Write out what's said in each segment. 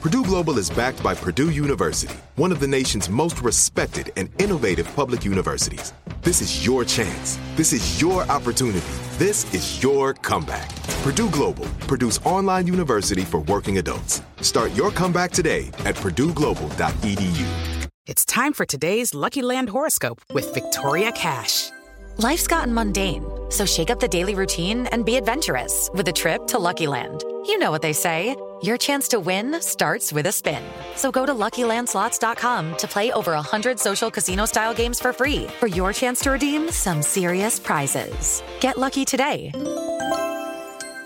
Purdue Global is backed by Purdue University, one of the nation's most respected and innovative public universities. This is your chance. This is your opportunity. This is your comeback. Purdue Global, Purdue's online university for working adults. Start your comeback today at purdueglobal.edu. It's time for today's Lucky Land horoscope with Victoria Cash. Life's gotten mundane, so shake up the daily routine and be adventurous with a trip to Lucky Land. You know what they say. Your chance to win starts with a spin. So go to LuckyLandSlots.com to play over 100 social casino-style games for free for your chance to redeem some serious prizes. Get lucky today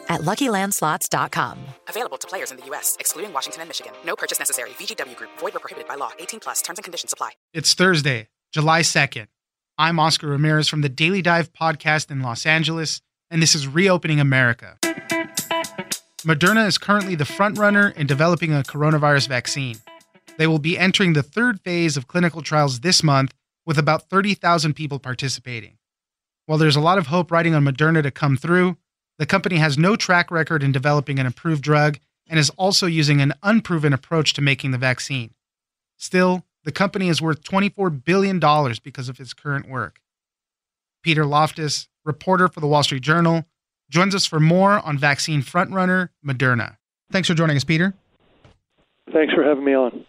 at LuckyLandSlots.com. Available to players in the U.S., excluding Washington and Michigan. No purchase necessary. VGW Group. Void where prohibited by law. 18 plus. Terms and conditions apply. It's Thursday, July 2nd. I'm Oscar Ramirez from the Daily Dive podcast in Los Angeles, and this is Reopening America. Moderna is currently the frontrunner in developing a coronavirus vaccine. They will be entering the third phase of clinical trials this month with about 30,000 people participating. While there's a lot of hope riding on Moderna to come through, the company has no track record in developing an approved drug and is also using an unproven approach to making the vaccine. Still, the company is worth $24 billion because of its current work. Peter Loftus, reporter for the Wall Street Journal, joins us for more on vaccine frontrunner Moderna. Thanks for joining us, Peter. Thanks for having me on.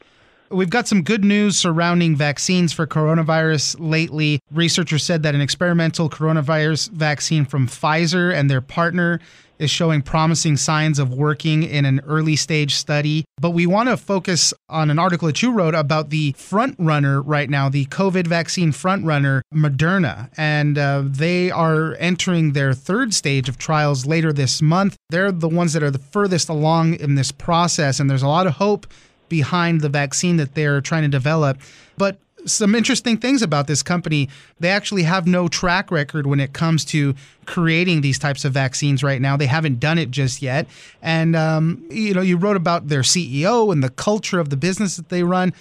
We've got some good news surrounding vaccines for coronavirus lately. Researchers said that an experimental coronavirus vaccine from Pfizer and their partner is showing promising signs of working in an early stage study. But we want to focus on an article that you wrote about the front runner right now, the COVID vaccine front runner, Moderna. And uh, they are entering their third stage of trials later this month. They're the ones that are the furthest along in this process. And there's a lot of hope behind the vaccine that they're trying to develop. But some interesting things about this company. They actually have no track record when it comes to creating these types of vaccines right now. They haven't done it just yet. And, um, you know, you wrote about their CEO and the culture of the business that they run.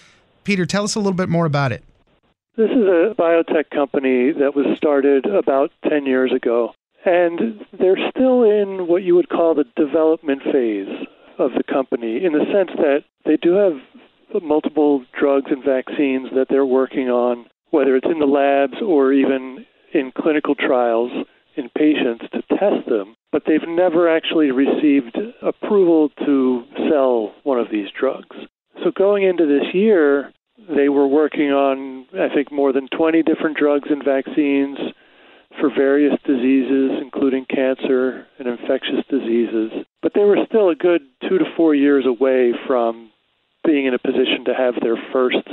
Peter, tell us a little bit more about it. This is a biotech company that was started about 10 years ago. And they're still in what you would call the development phase of the company in the sense that they do have multiple drugs and vaccines that they're working on, whether it's in the labs or even in clinical trials in patients to test them, but they've never actually received approval to sell one of these drugs. So going into this year, they were working on, I think, more than 20 different drugs and vaccines for various diseases, including cancer and infectious diseases. But they were still a good two to four years away from being in a position to have their first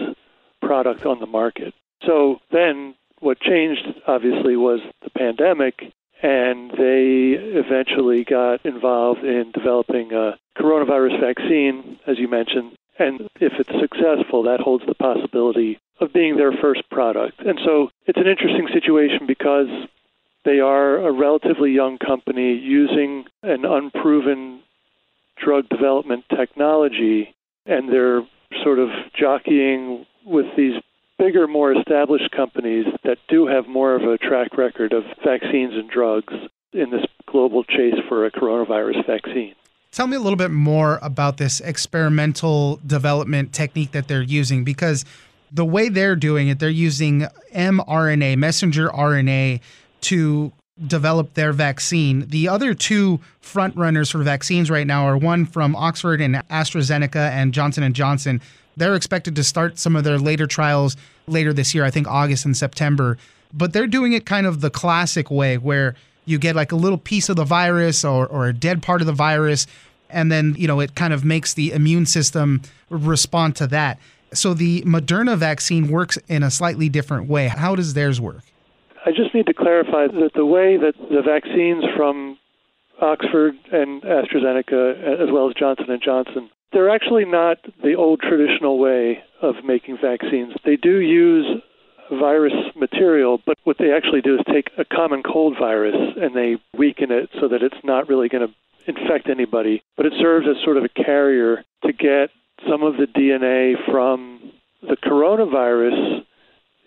product on the market. So then what changed, obviously, was the pandemic, and they eventually got involved in developing a coronavirus vaccine, as you mentioned. And if it's successful, that holds the possibility of being their first product. And so it's an interesting situation because they are a relatively young company using an unproven drug development technology, and they're sort of jockeying with these bigger, more established companies that do have more of a track record of vaccines and drugs in this global chase for a coronavirus vaccine. Tell me a little bit more about this experimental development technique that they're using because the way they're doing it, they're using mRNA, messenger RNA, to develop their vaccine. The other two front runners for vaccines right now are one from Oxford and AstraZeneca and Johnson and Johnson. They're expected to start some of their later trials later this year, I think August and September. But they're doing it kind of the classic way where you get like a little piece of the virus or, or a dead part of the virus and then, you know, it kind of makes the immune system respond to that. So the Moderna vaccine works in a slightly different way. How does theirs work? I just need to clarify that the way that the vaccines from Oxford and AstraZeneca, as well as Johnson and Johnson, they're actually not the old traditional way of making vaccines. They do use virus material, but what they actually do is take a common cold virus and they weaken it so that it's not really going to infect anybody, but it serves as sort of a carrier to get some of the DNA from the coronavirus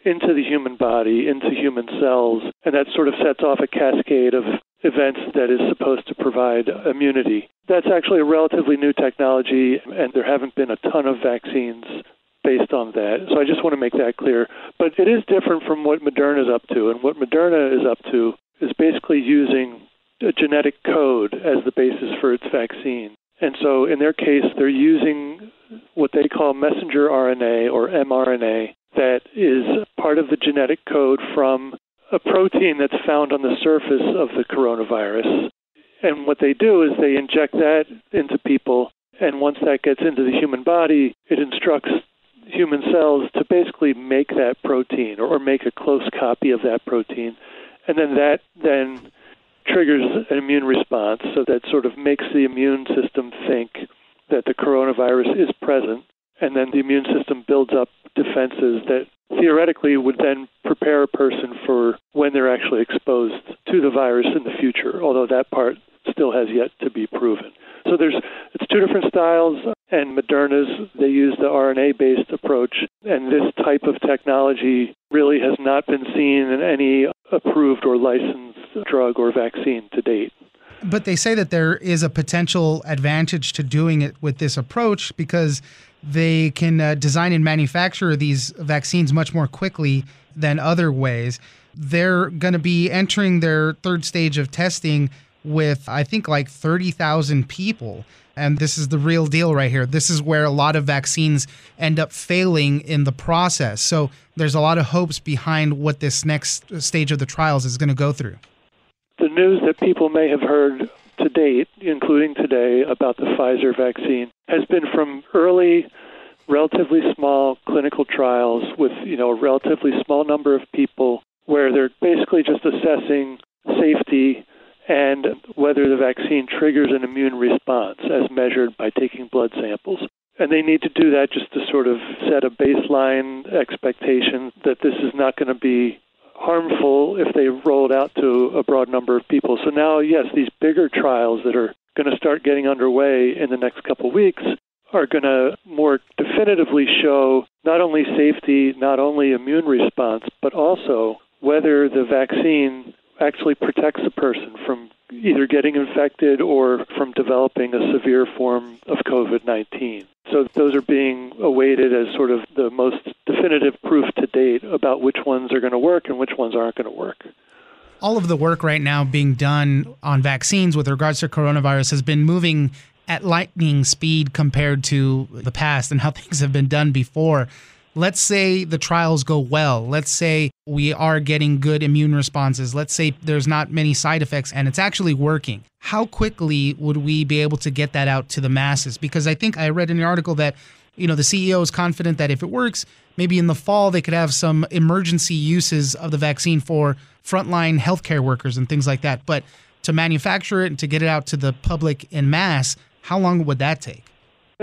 into the human body, into human cells, and that sort of sets off a cascade of events that is supposed to provide immunity. That's actually a relatively new technology, and there haven't been a ton of vaccines based on that. So I just want to make that clear. But it is different from what Moderna is up to, and what Moderna is up to is basically using a genetic code as the basis for its vaccine. And so in their case, they're using what they call messenger RNA or mRNA that is part of the genetic code from a protein that's found on the surface of the coronavirus. And what they do is they inject that into people, and once that gets into the human body, it instructs human cells to basically make that protein or make a close copy of that protein. And then that then triggers an immune response, so that sort of makes the immune system think that the coronavirus is present, and then the immune system builds up defenses that theoretically would then prepare a person for when they're actually exposed to the virus in the future, although that part still has yet to be proven. So there's it's two different styles and Moderna's they use the RNA-based approach and this type of technology really has not been seen in any approved or licensed drug or vaccine to date. But they say that there is a potential advantage to doing it with this approach because they can uh, design and manufacture these vaccines much more quickly than other ways. They're going to be entering their third stage of testing with, I think, like 30,000 people. And this is the real deal right here. This is where a lot of vaccines end up failing in the process. So there's a lot of hopes behind what this next stage of the trials is going to go through. The news that people may have heard to date, including today, about the Pfizer vaccine has been from early, relatively small clinical trials with you know a relatively small number of people where they're basically just assessing safety and whether the vaccine triggers an immune response as measured by taking blood samples. And they need to do that just to sort of set a baseline expectation that this is not going to be harmful if they rolled out to a broad number of people. So now, yes, these bigger trials that are going to start getting underway in the next couple of weeks are going to more definitively show not only safety, not only immune response, but also whether the vaccine actually protects a person from either getting infected or from developing a severe form of COVID 19. So those are being awaited as sort of the most definitive proof to date about which ones are going to work and which ones aren't going to work. All of the work right now being done on vaccines with regards to coronavirus has been moving at lightning speed compared to the past and how things have been done before. Let's say the trials go well. Let's say we are getting good immune responses. Let's say there's not many side effects and it's actually working. How quickly would we be able to get that out to the masses? Because I think I read in the article that, you know, the CEO is confident that if it works, maybe in the fall they could have some emergency uses of the vaccine for frontline healthcare workers and things like that. But to manufacture it and to get it out to the public in mass, how long would that take?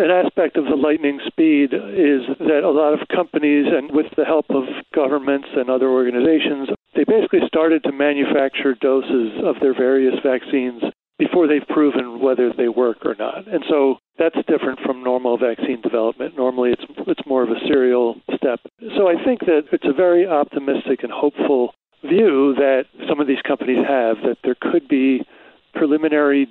An aspect of the lightning speed is that a lot of companies, and with the help of governments and other organizations, they basically started to manufacture doses of their various vaccines before they've proven whether they work or not. And so that's different from normal vaccine development. Normally it's it's more of a serial step. So I think that it's a very optimistic and hopeful view that some of these companies have that there could be preliminary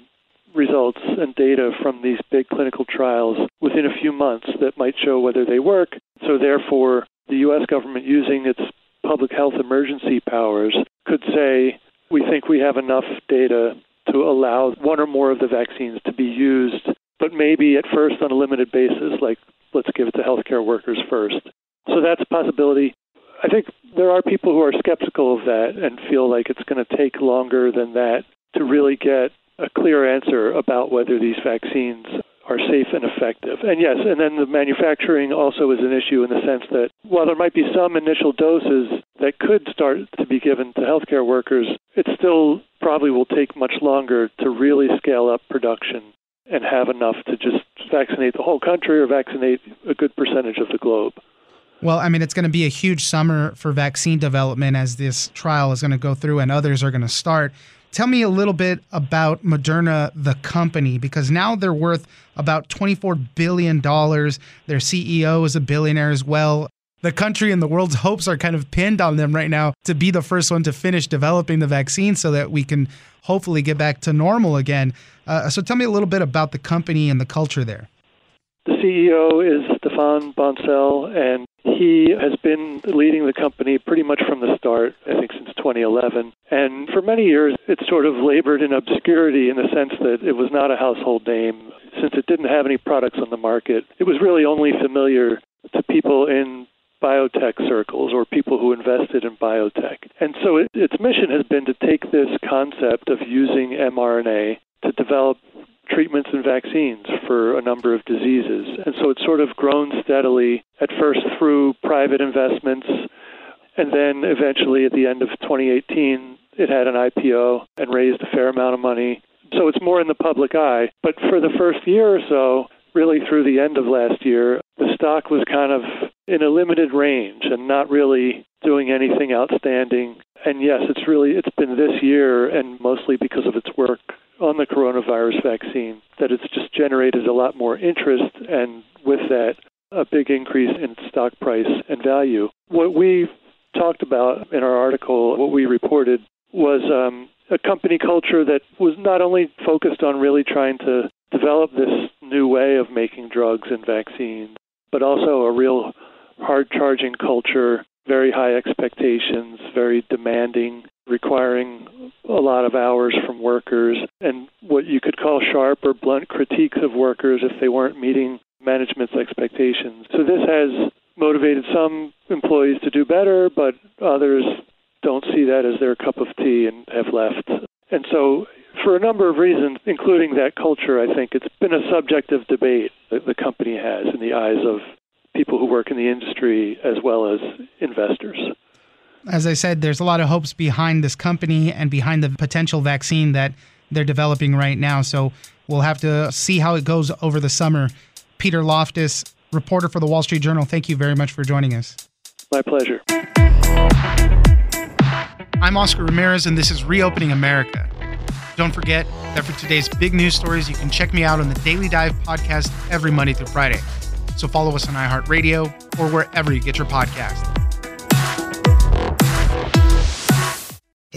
results and data from these big clinical trials within a few months that might show whether they work. So, therefore, the U.S. government, using its public health emergency powers, could say, we think we have enough data to allow one or more of the vaccines to be used, but maybe at first on a limited basis, like let's give it to healthcare workers first. So that's a possibility. I think there are people who are skeptical of that and feel like it's going to take longer than that to really get a clear answer about whether these vaccines are safe and effective. And yes, and then the manufacturing also is an issue in the sense that while there might be some initial doses that could start to be given to healthcare workers, it still probably will take much longer to really scale up production and have enough to just vaccinate the whole country or vaccinate a good percentage of the globe. Well, I mean, it's going to be a huge summer for vaccine development as this trial is going to go through and others are going to start. Tell me a little bit about Moderna, the company, because now they're worth about $24 billion. Their CEO is a billionaire as well. The country and the world's hopes are kind of pinned on them right now to be the first one to finish developing the vaccine so that we can hopefully get back to normal again. Uh, so tell me a little bit about the company and the culture there. The CEO is Stéphane Bancel, and he has been leading the company pretty much from the start, I think since 2011. And for many years, it sort of labored in obscurity in the sense that it was not a household name. Since it didn't have any products on the market, it was really only familiar to people in biotech circles or people who invested in biotech. And so it, its mission has been to take this concept of using mRNA to develop treatments and vaccines for a number of diseases. And so it's sort of grown steadily, at first through private investments, and then eventually at the end of 2018, it had an IPO and raised a fair amount of money. So it's more in the public eye. But for the first year or so, really through the end of last year, the stock was kind of in a limited range and not really doing anything outstanding. And yes, it's really it's been this year and mostly because of its work on the coronavirus vaccine that it's just generated a lot more interest and with that a big increase in stock price and value. What we talked about in our article, what we reported was um, a company culture that was not only focused on really trying to develop this new way of making drugs and vaccines, but also a real hard charging culture, very high expectations, very demanding, requiring a lot of hours from workers, and what you could call sharp or blunt critiques of workers if they weren't meeting management's expectations. So this has motivated some employees to do better, but others don't see that as their cup of tea and have left. And so, for a number of reasons, including that culture, I think it's been a subject of debate that the company has in the eyes of people who work in the industry as well as investors. As I said, there's a lot of hopes behind this company and behind the potential vaccine that they're developing right now. So we'll have to see how it goes over the summer. Peter Loftus, reporter for the Wall Street Journal, thank you very much for joining us. My pleasure. I'm Oscar Ramirez, and this is Reopening America. Don't forget that for today's big news stories, you can check me out on the Daily Dive podcast every Monday through Friday. So follow us on iHeartRadio or wherever you get your podcast.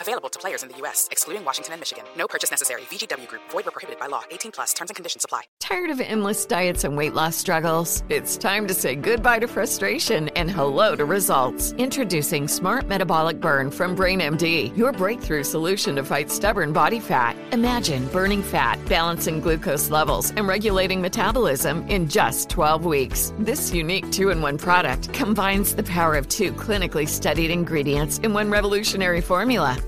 Available to players in the U.S., excluding Washington and Michigan. No purchase necessary. VGW Group. Void where prohibited by law. 18 plus. Terms and conditions apply. Tired of endless diets and weight loss struggles? It's time to say goodbye to frustration and hello to results. Introducing Smart Metabolic Burn from BrainMD, your breakthrough solution to fight stubborn body fat. Imagine burning fat, balancing glucose levels, and regulating metabolism in just 12 weeks. This unique two-in-one product combines the power of two clinically studied ingredients in one revolutionary formula